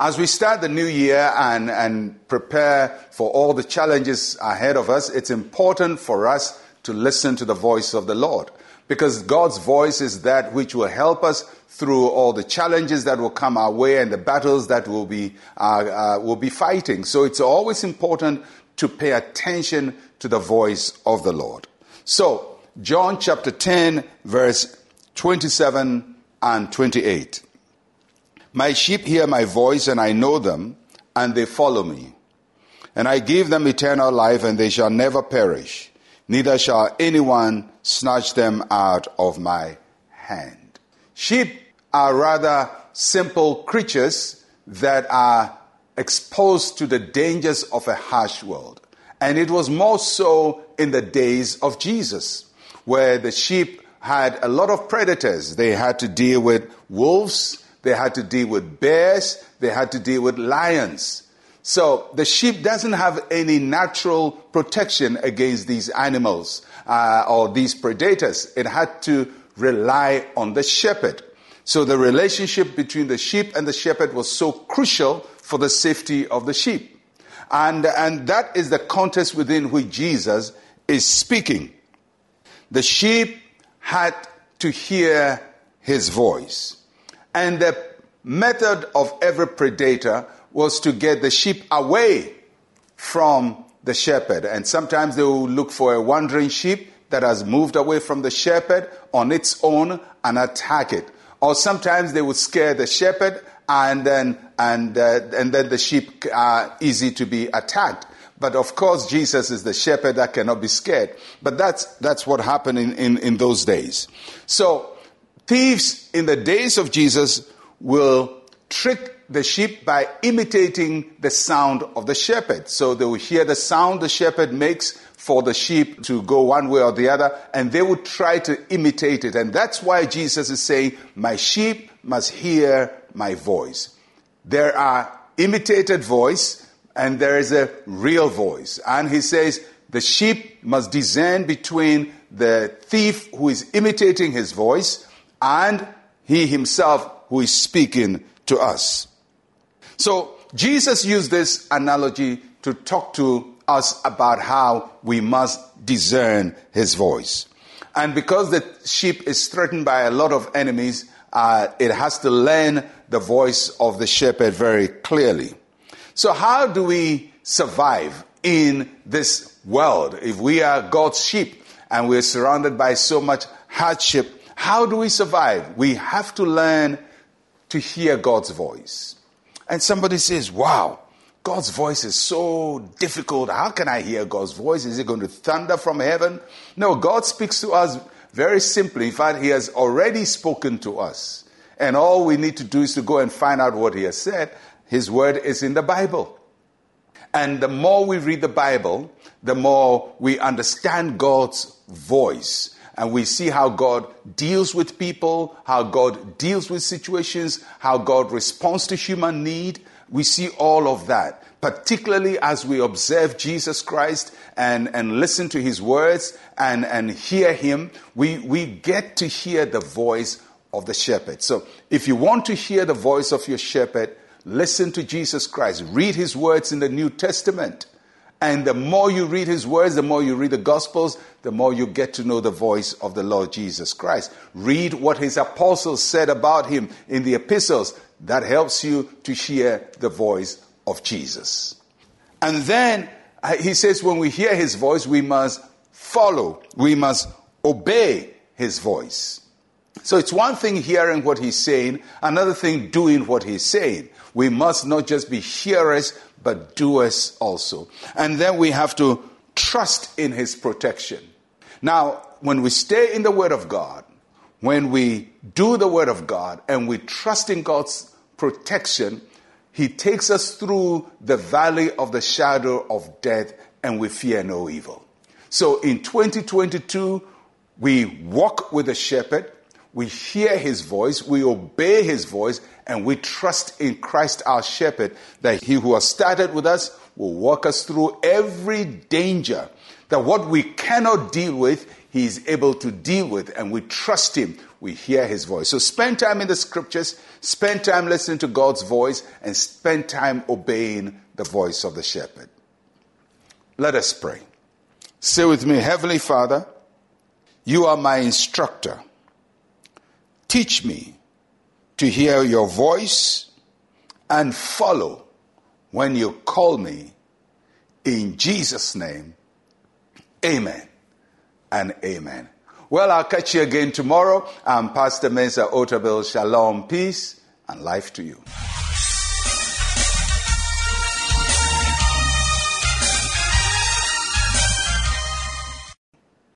As we start the new year and, and prepare for all the challenges ahead of us, it's important for us to listen to the voice of the Lord. Because God's voice is that which will help us through all the challenges that will come our way and the battles that we'll be, uh, uh, will be fighting. So it's always important to pay attention to the voice of the Lord. So, John chapter 10, verse 27 and 28. My sheep hear my voice, and I know them, and they follow me. And I give them eternal life, and they shall never perish, neither shall anyone snatch them out of my hand. Sheep are rather simple creatures that are exposed to the dangers of a harsh world. And it was more so in the days of Jesus, where the sheep had a lot of predators. They had to deal with wolves, they had to deal with bears. They had to deal with lions. So the sheep doesn't have any natural protection against these animals uh, or these predators. It had to rely on the shepherd. So the relationship between the sheep and the shepherd was so crucial for the safety of the sheep. And, and that is the context within which Jesus is speaking. The sheep had to hear his voice. And the method of every predator was to get the sheep away from the shepherd. And sometimes they will look for a wandering sheep that has moved away from the shepherd on its own and attack it. Or sometimes they would scare the shepherd and then, and, uh, and then the sheep are easy to be attacked. But of course, Jesus is the shepherd that cannot be scared. But that's, that's what happened in, in, in those days. So Thieves in the days of Jesus will trick the sheep by imitating the sound of the shepherd. So they will hear the sound the shepherd makes for the sheep to go one way or the other, and they would try to imitate it. And that's why Jesus is saying, My sheep must hear my voice. There are imitated voice, and there is a real voice. And he says, the sheep must discern between the thief who is imitating his voice and he himself who is speaking to us. So Jesus used this analogy to talk to us about how we must discern his voice. And because the sheep is threatened by a lot of enemies, uh, it has to learn the voice of the shepherd very clearly. So, how do we survive in this world if we are God's sheep and we're surrounded by so much hardship how do we survive? We have to learn to hear God's voice. And somebody says, wow, God's voice is so difficult. How can I hear God's voice? Is it going to thunder from heaven? No, God speaks to us very simply. In fact, He has already spoken to us. And all we need to do is to go and find out what He has said. His word is in the Bible. And the more we read the Bible, the more we understand God's voice and we see how God deals with people, how God deals with situations, how God responds to human need. We see all of that, particularly as we observe Jesus Christ and, and listen to his words and, and hear him. We, we get to hear the voice of the shepherd. So if you want to hear the voice of your shepherd, listen to Jesus Christ. Read his words in the New Testament. And the more you read his words, the more you read the gospels, the more you get to know the voice of the Lord Jesus Christ. Read what his apostles said about him in the epistles. That helps you to hear the voice of Jesus. And then uh, he says, when we hear his voice, we must follow, we must obey his voice. So it's one thing hearing what he's saying, another thing doing what he's saying. We must not just be hearers, but doers also. And then we have to trust in his protection. Now, when we stay in the Word of God, when we do the Word of God and we trust in God's protection, He takes us through the valley of the shadow of death and we fear no evil. So in 2022, we walk with the shepherd, we hear his voice, we obey his voice, and we trust in Christ our shepherd that he who has started with us will walk us through every danger That what we cannot deal with, He is able to deal with, and we trust Him. We hear His voice. So spend time in the scriptures, spend time listening to God's voice, and spend time obeying the voice of the shepherd. Let us pray. Say with me, Heavenly Father, you are my instructor. Teach me to hear your voice and follow when you call me. In Jesus' name, amen and amen. Well, I'll catch you again tomorrow. I'm Pastor Mensa Otabil. Shalom, peace, and life to you.